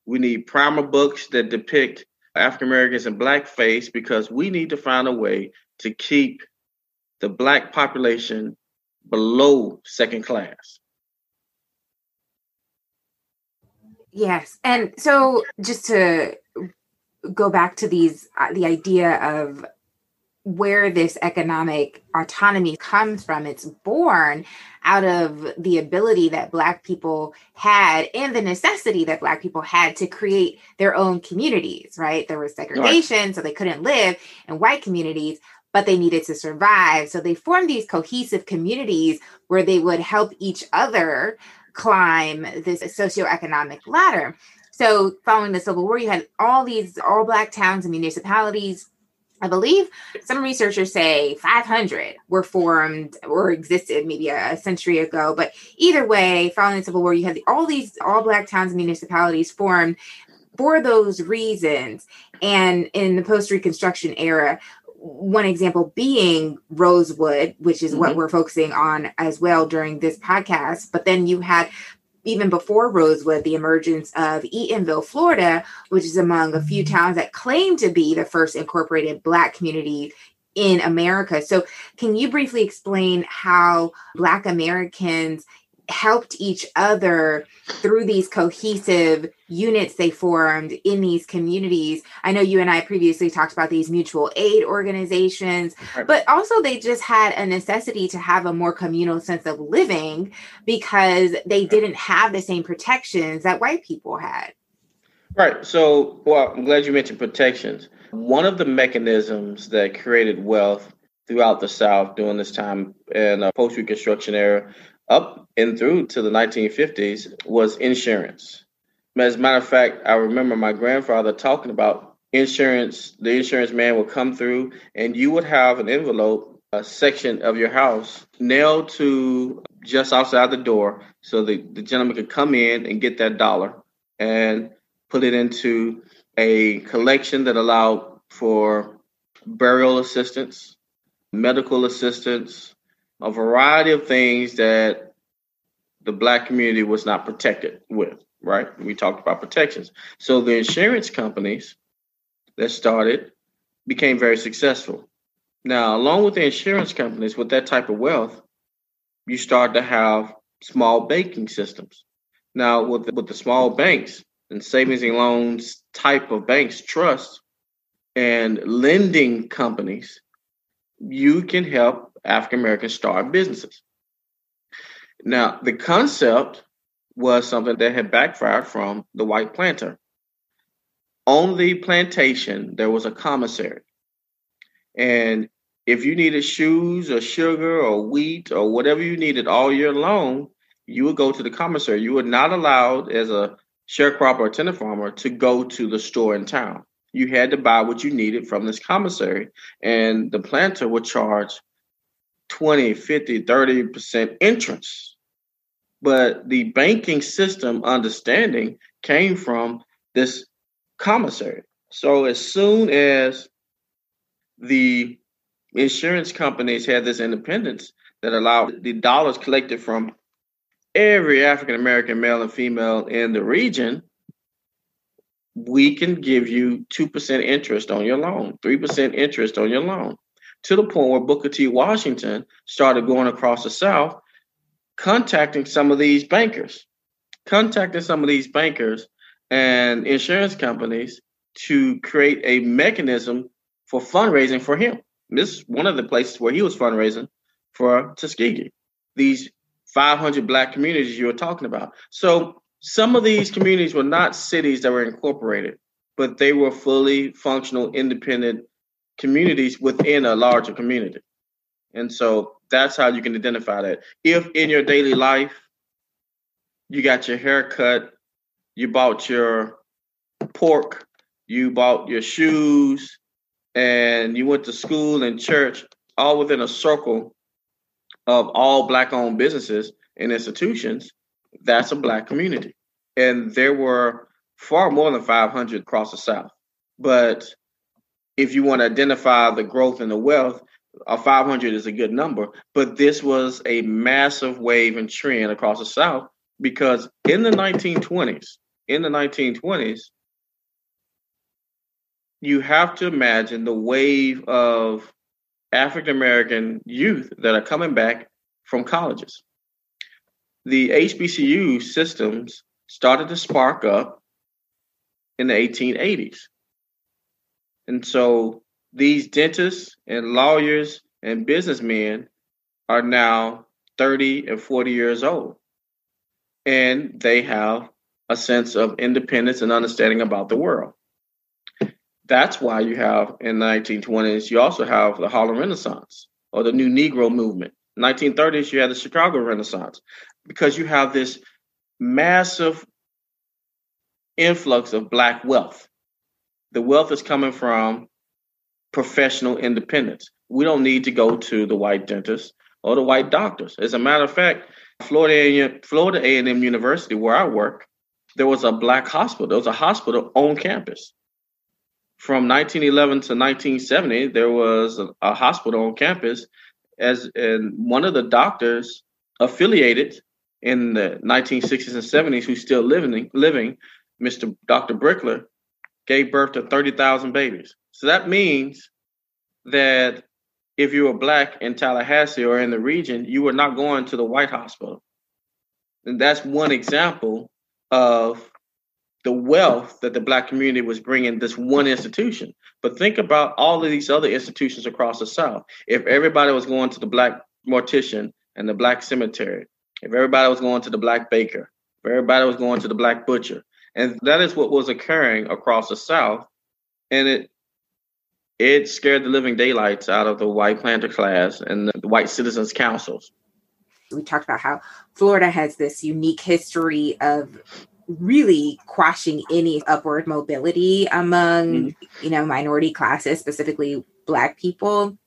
We need primer books that depict African Americans in blackface because we need to find a way to keep the black population below second class. Yes. And so just to go back to these uh, the idea of where this economic autonomy comes from. It's born out of the ability that black people had and the necessity that black people had to create their own communities right? There was segregation so they couldn't live in white communities but they needed to survive. So they formed these cohesive communities where they would help each other climb this socioeconomic ladder so following the Civil War, you had all these all black towns and municipalities. I believe some researchers say 500 were formed or existed maybe a, a century ago. But either way, following the Civil War, you had all these all black towns and municipalities formed for those reasons. And in the post Reconstruction era, one example being Rosewood, which is mm-hmm. what we're focusing on as well during this podcast. But then you had even before Rosewood, the emergence of Eatonville, Florida, which is among a few mm-hmm. towns that claim to be the first incorporated Black community in America. So, can you briefly explain how Black Americans helped each other through these cohesive units they formed in these communities. I know you and I previously talked about these mutual aid organizations, right. but also they just had a necessity to have a more communal sense of living because they didn't have the same protections that white people had. Right. So, well, I'm glad you mentioned protections. One of the mechanisms that created wealth throughout the South during this time in a post Reconstruction era up and through to the 1950s was insurance. As a matter of fact, I remember my grandfather talking about insurance. The insurance man would come through, and you would have an envelope, a section of your house nailed to just outside the door so the, the gentleman could come in and get that dollar and put it into a collection that allowed for burial assistance, medical assistance, a variety of things that the black community was not protected with, right? We talked about protections. So the insurance companies that started became very successful. Now, along with the insurance companies with that type of wealth, you start to have small banking systems. Now, with the, with the small banks and savings and loans type of banks, trust and lending companies, you can help African Americans start businesses. Now, the concept was something that had backfired from the white planter. On the plantation, there was a commissary. And if you needed shoes or sugar or wheat or whatever you needed all year long, you would go to the commissary. You were not allowed as a sharecropper or tenant farmer to go to the store in town. You had to buy what you needed from this commissary, and the planter would charge 20, 50, 30% interest. But the banking system understanding came from this commissary. So as soon as the insurance companies had this independence that allowed the dollars collected from every African American male and female in the region, we can give you 2% interest on your loan, 3% interest on your loan to the point where Booker T. Washington started going across the South, contacting some of these bankers, contacting some of these bankers and insurance companies to create a mechanism for fundraising for him. This is one of the places where he was fundraising for Tuskegee, these 500 black communities you were talking about. So some of these communities were not cities that were incorporated, but they were fully functional, independent communities within a larger community. And so that's how you can identify that. If in your daily life, you got your hair cut, you bought your pork, you bought your shoes, and you went to school and church, all within a circle of all Black owned businesses and institutions, that's a Black community. And there were far more than 500 across the South. But if you want to identify the growth and the wealth, a 500 is a good number. But this was a massive wave and trend across the South because in the 1920s, in the 1920s, you have to imagine the wave of African American youth that are coming back from colleges. The HBCU systems started to spark up in the 1880s. And so these dentists and lawyers and businessmen are now 30 and 40 years old. And they have a sense of independence and understanding about the world. That's why you have in the 1920s, you also have the Harlem Renaissance or the New Negro movement. 1930s, you had the Chicago Renaissance because you have this massive influx of Black wealth the wealth is coming from professional independence. We don't need to go to the white dentist or the white doctors. As a matter of fact, Florida Florida A&M University, where I work, there was a black hospital. There was a hospital on campus. From 1911 to 1970, there was a, a hospital on campus, as and one of the doctors affiliated in the 1960s and 70s, who's still living, living, Mr. Dr. Brickler, gave birth to 30,000 babies. So that means that if you were black in Tallahassee or in the region, you were not going to the white hospital. And that's one example of the wealth that the black community was bringing this one institution. But think about all of these other institutions across the South. If everybody was going to the black mortician and the black cemetery, if everybody was going to the black baker, if everybody was going to the black butcher, and that is what was occurring across the South, and it it scared the living daylights out of the white planter class and the white citizens councils. We talked about how Florida has this unique history of really quashing any upward mobility among mm-hmm. you know minority classes specifically black people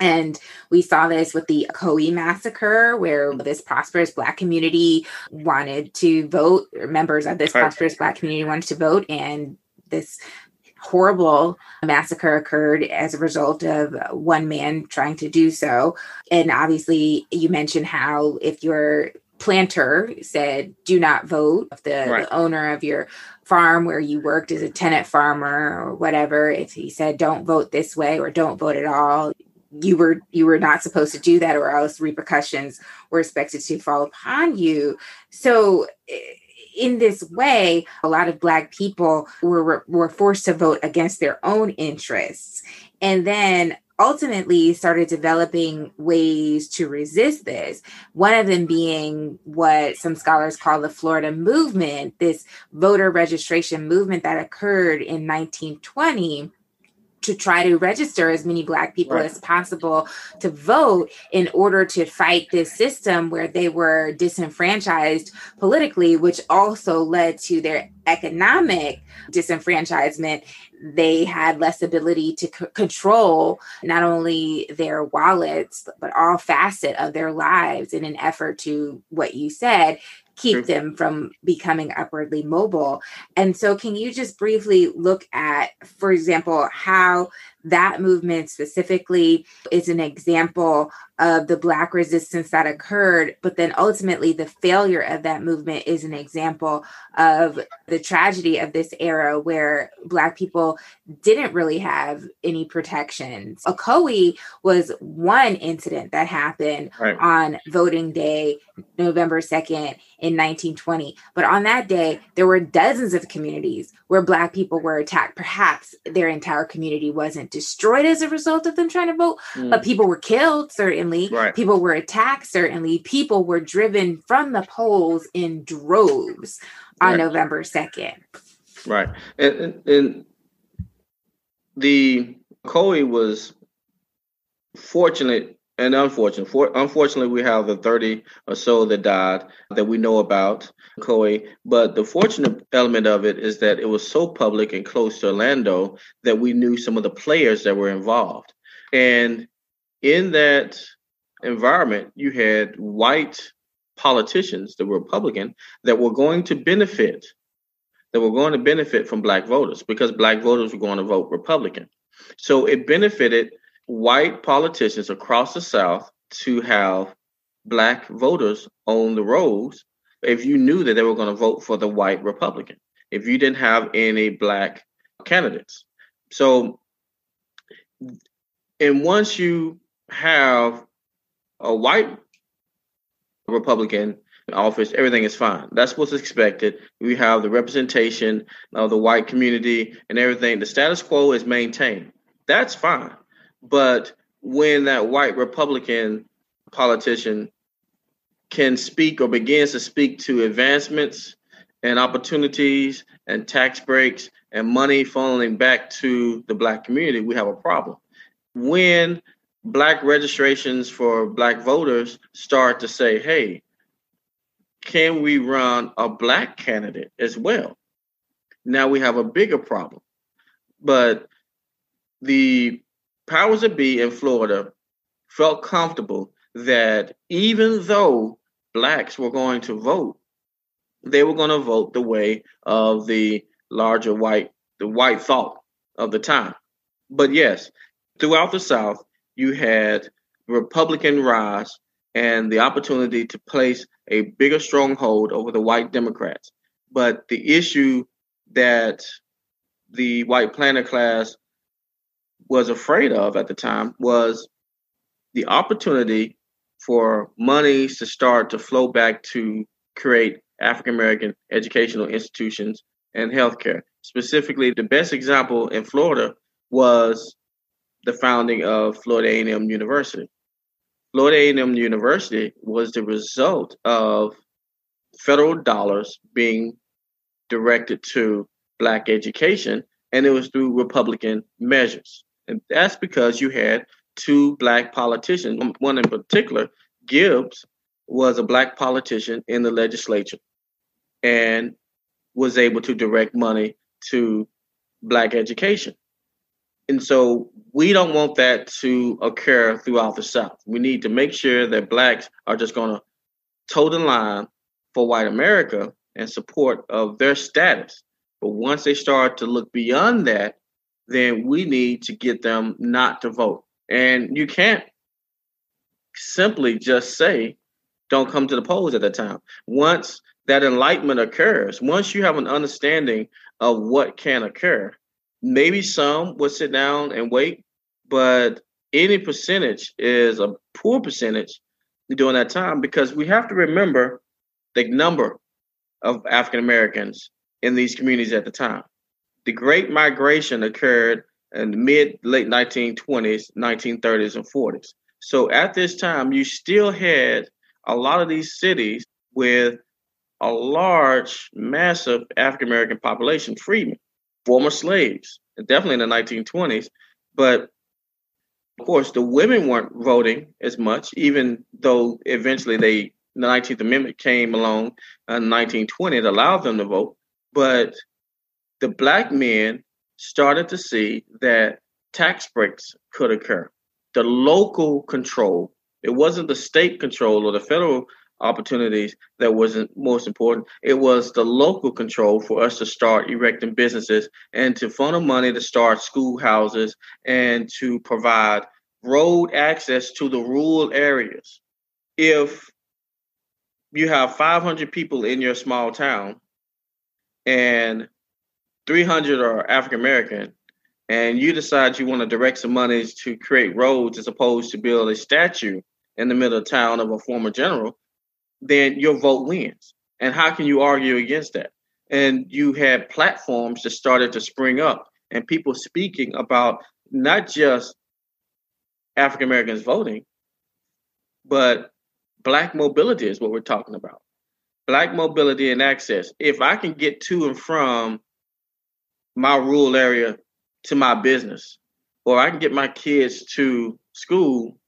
and we saw this with the Ocoee massacre, where mm-hmm. this prosperous Black community wanted to vote, members of this prosperous Black community wanted to vote, and this horrible massacre occurred as a result of one man trying to do so. And obviously, you mentioned how if your planter said, do not vote, if the, right. the owner of your farm where you worked as a tenant farmer or whatever, if he said, don't vote this way or don't vote at all, you were you were not supposed to do that or else repercussions were expected to fall upon you so eh, in this way, a lot of Black people were, were forced to vote against their own interests. And then ultimately started developing ways to resist this. One of them being what some scholars call the Florida movement, this voter registration movement that occurred in 1920 to try to register as many black people right. as possible to vote in order to fight this system where they were disenfranchised politically which also led to their economic disenfranchisement they had less ability to c- control not only their wallets but all facet of their lives in an effort to what you said keep them from becoming upwardly mobile. And so, can you just briefly look at, for example, how that movement specifically is an example of the Black resistance that occurred, but then ultimately the failure of that movement is an example of the tragedy of this era where Black people didn't really have any protections. Ocoee was one incident that happened right. on voting day, November 2nd in 1920. But on that day, there were dozens of communities where Black people were attacked. Perhaps their entire community wasn't destroyed as a result of them trying to vote, mm. but people were killed, certainly. Right. People were attacked, certainly. People were driven from the polls in droves on right. November 2nd. Right. And, and, and the Ocoee was fortunate and unfortunate. For, unfortunately, we have the 30 or so that died that we know about Ocoee. But the fortunate element of it is that it was so public and close to Orlando that we knew some of the players that were involved. And in that environment, you had white politicians, the Republican, that were going to benefit, that were going to benefit from black voters because black voters were going to vote Republican. So it benefited white politicians across the South to have black voters on the rolls if you knew that they were going to vote for the white Republican, if you didn't have any black candidates. So, and once you have a white Republican office, everything is fine. That's what's expected. We have the representation of the white community and everything. The status quo is maintained. That's fine. But when that white Republican politician can speak or begins to speak to advancements and opportunities and tax breaks and money funneling back to the black community, we have a problem. When black registrations for black voters start to say, hey, can we run a black candidate as well? Now we have a bigger problem. But the powers that be in Florida felt comfortable that even though blacks were going to vote, they were going to vote the way of the larger white, the white thought of the time. But yes, throughout the South, you had Republican rise and the opportunity to place a bigger stronghold over the white Democrats. But the issue that the white planter class was afraid of at the time was the opportunity for monies to start to flow back to create African American educational institutions and healthcare. Specifically, the best example in Florida was the founding of Florida A&M University. Florida A&M University was the result of federal dollars being directed to black education, and it was through Republican measures. And that's because you had two black politicians, um, one in particular, Gibbs, was a black politician in the legislature and was able to direct money to black education. And so we don't want that to occur throughout the South. We need to make sure that blacks are just going to toe the line for white America and support of their status. But once they start to look beyond that, then we need to get them not to vote. And you can't simply just say, don't come to the polls at that time. Once that enlightenment occurs, once you have an understanding of what can occur, maybe some will sit down and wait, but any percentage is a poor percentage during that time because we have to remember the number of African Americans in these communities at the time. The Great Migration occurred in the mid late 1920s, 1930s, and 40s. So at this time, you still had a lot of these cities with a large, massive African American population, freedmen, former slaves, definitely in the 1920s. But of course, the women weren't voting as much, even though eventually they the 19th Amendment came along in 1920 it allowed them to vote. But the black men started to see that tax breaks could occur. The local control, it wasn't the state control or the federal opportunities that wasn't most important. It was the local control for us to start erecting businesses and to funnel money to start schoolhouses and to provide road access to the rural areas. If you have 500 people in your small town and 300 are African American, and you decide you want to direct some monies to create roads as opposed to build a statue in the middle of town of a former general, then your vote wins. And how can you argue against that? And you had platforms that started to spring up and people speaking about not just African Americans voting, but black mobility is what we're talking about. Black mobility and access. If I can get to and from my rural area to my business, or I can get my kids to school,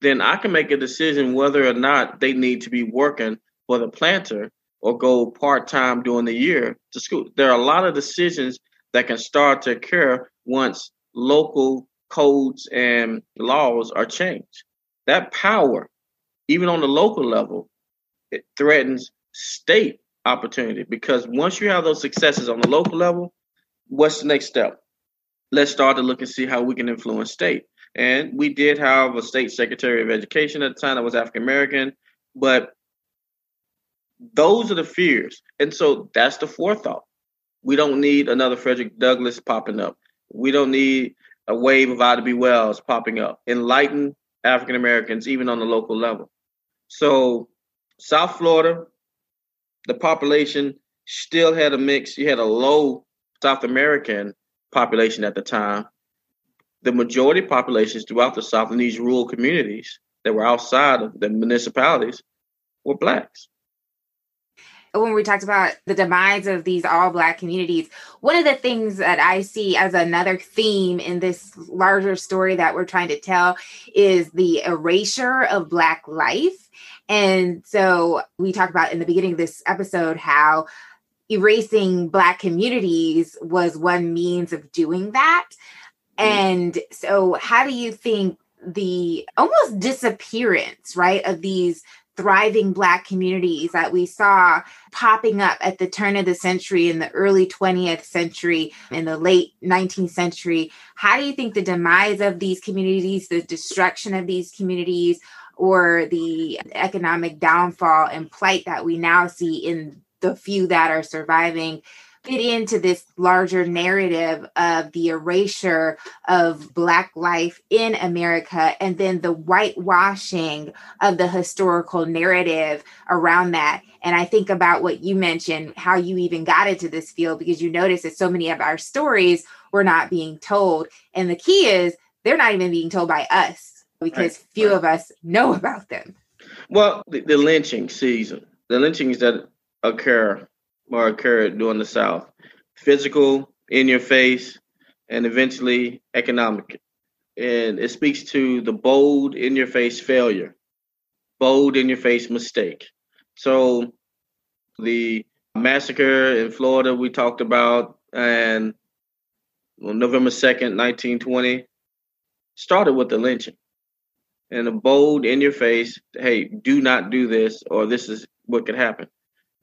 then I can make a decision whether or not they need to be working for the planter or go part time during the year to school. There are a lot of decisions that can start to occur once local codes and laws are changed. That power, even on the local level, it threatens state opportunity because once you have those successes on the local level, what's the next step? Let's start to look and see how we can influence state. And we did have a state secretary of education at the time that was African American, but those are the fears. And so that's the forethought. We don't need another Frederick Douglass popping up. We don't need a wave of Ida B. Wells popping up. Enlighten African Americans, even on the local level. So, South Florida, the population still had a mix. You had a low South American population at the time. The majority populations throughout the South in these rural communities that were outside of the municipalities were blacks when we talked about the demise of these all black communities, one of the things that I see as another theme in this larger story that we're trying to tell is the erasure of black life. And so we talked about in the beginning of this episode how erasing black communities was one means of doing that. Mm-hmm. And so how do you think the almost disappearance, right, of these thriving Black communities that we saw popping up at the turn of the century in the early 20th century, in the late 19th century. How do you think the demise of these communities, the destruction of these communities, or the economic downfall and plight that we now see in the few that are surviving? Fit into this larger narrative of the erasure of Black life in America and then the whitewashing of the historical narrative around that. And I think about what you mentioned, how you even got into this field, because you notice that so many of our stories were not being told. And the key is they're not even being told by us because right, few right. of us know about them. Well, the, the lynching season, the lynchings that occur or occurred during the South, physical, in your face, and eventually economic. And it speaks to the bold, in your face failure, bold, in your face mistake. So the massacre in Florida we talked about, and on November 2nd, 1920, started with the lynching. And a bold, in your face, hey, do not do this, or this is what could happen.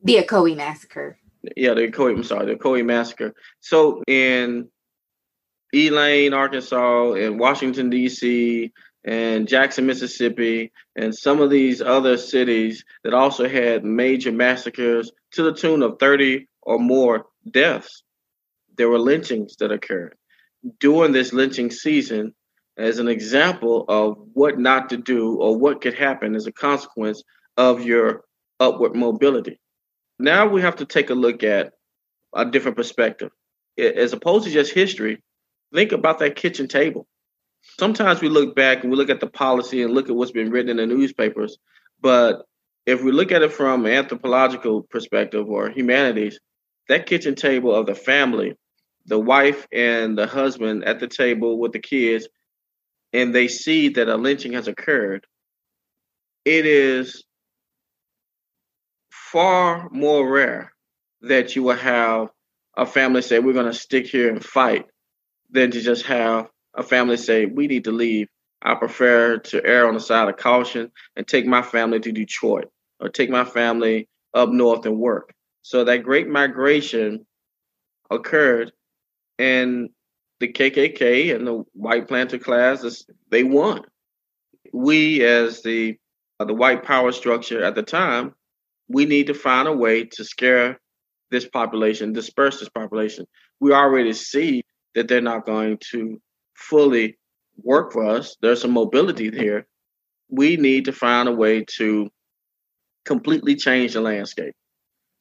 The Ocoee massacre. Yeah, the Ocoee, I'm sorry, the Ocoee massacre. So in Elaine, Arkansas, and Washington, D.C., and Jackson, Mississippi, and some of these other cities that also had major massacres to the tune of 30 or more deaths. There were lynchings that occurred. During this lynching season, as an example of what not to do or what could happen as a consequence of your upward mobility. Now we have to take a look at a different perspective. As opposed to just history, think about that kitchen table. Sometimes we look back and we look at the policy and look at what's been written in the newspapers. But if we look at it from an anthropological perspective or humanities, that kitchen table of the family, the wife and the husband at the table with the kids, and they see that a lynching has occurred, it is far more rare that you will have a family say, We're going to stick here and fight, than to just have a family say, We need to leave. I prefer to err on the side of caution and take my family to Detroit or take my family up north and work. So that great migration occurred, and the KKK and the white planter class, they won. We, as the uh, the white power structure at the time, we need to find a way to scare this population, disperse this population. We already see that they're not going to fully work for us. There's some mobility here. We need to find a way to completely change the landscape.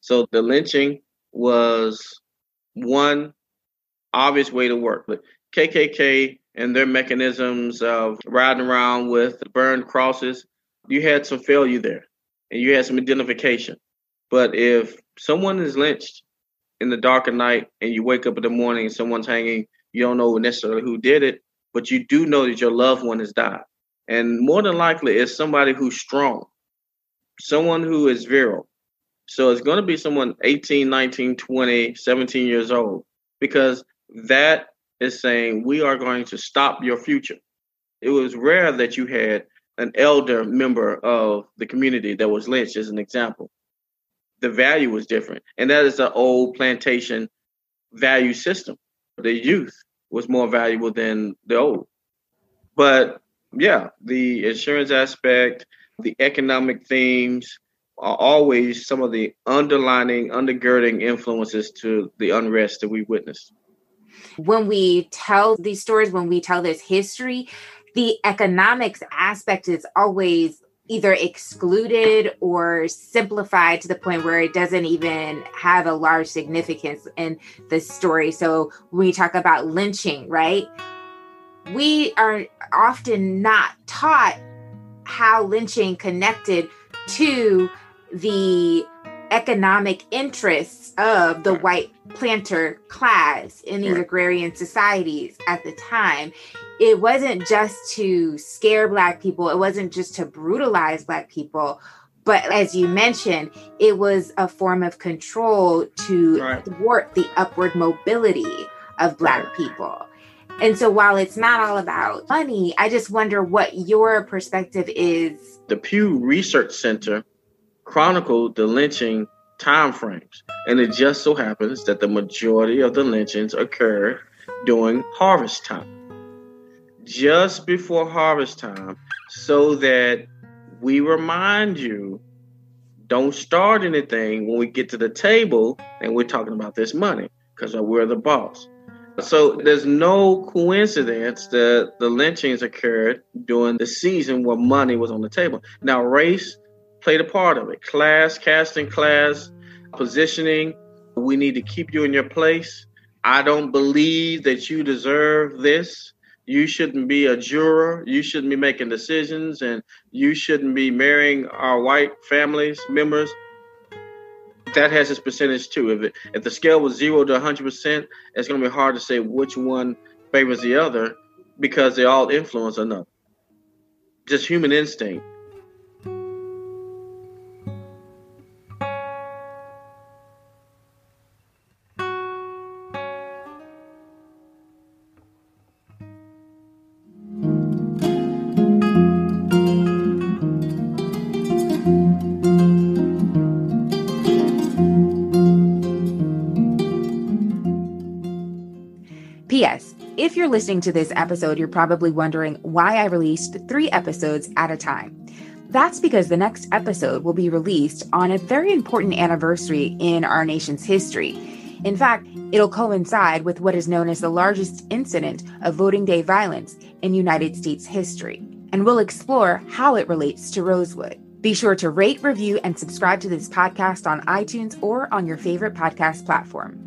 So the lynching was one obvious way to work. But KKK and their mechanisms of riding around with burned crosses, you had some failure there and you had some identification. But if someone is lynched in the dark of night and you wake up in the morning and someone's hanging, you don't know necessarily who did it, but you do know that your loved one has died. And more than likely, it's somebody who's strong, someone who is virile. So it's going to be someone 18, 19, 20, 17 years old because that is saying we are going to stop your future. It was rare that you had an elder member of the community that was lynched, as an example. The value was different. And that is the old plantation value system. The youth was more valuable than the old. But yeah, the insurance aspect, the economic themes are always some of the underlining, undergirding influences to the unrest that we witnessed. When we tell these stories, when we tell this history, the economics aspect is always either excluded or simplified to the point where it doesn't even have a large significance in the story. So when we talk about lynching, right? We are often not taught how lynching connected to the economic interests of the white planter class in these agrarian societies at the time. It wasn't just to scare black people it wasn't just to brutalize black people but as you mentioned it was a form of control to right. thwart the upward mobility of black right. people. And so while it's not all about money i just wonder what your perspective is. The pew research center chronicled the lynching time frames and it just so happens that the majority of the lynchings occurred during harvest time just before harvest time so that we remind you don't start anything when we get to the table and we're talking about this money because we're the boss. So there's no coincidence that the lynchings occurred during the season where money was on the table. Now, race played a part of it. Class, casting class, positioning. We need to keep you in your place. I don't believe that you deserve this. You shouldn't be a juror. You shouldn't be making decisions, and you shouldn't be marrying our white families members that has its percentage too. If it, if the scale was zero to 100 percent, it's going to be hard to say which one favors the other because they all influence another. Just human instinct. Listening to this episode, you're probably wondering why I released three episodes at a time. That's because the next episode will be released on a very important anniversary in our nation's history. In fact, it'll coincide with what is known as the largest incident of voting day violence in United States history, and we'll explore how it relates to Rosewood. Be sure to rate, review, and subscribe to this podcast on iTunes or on your favorite podcast platform.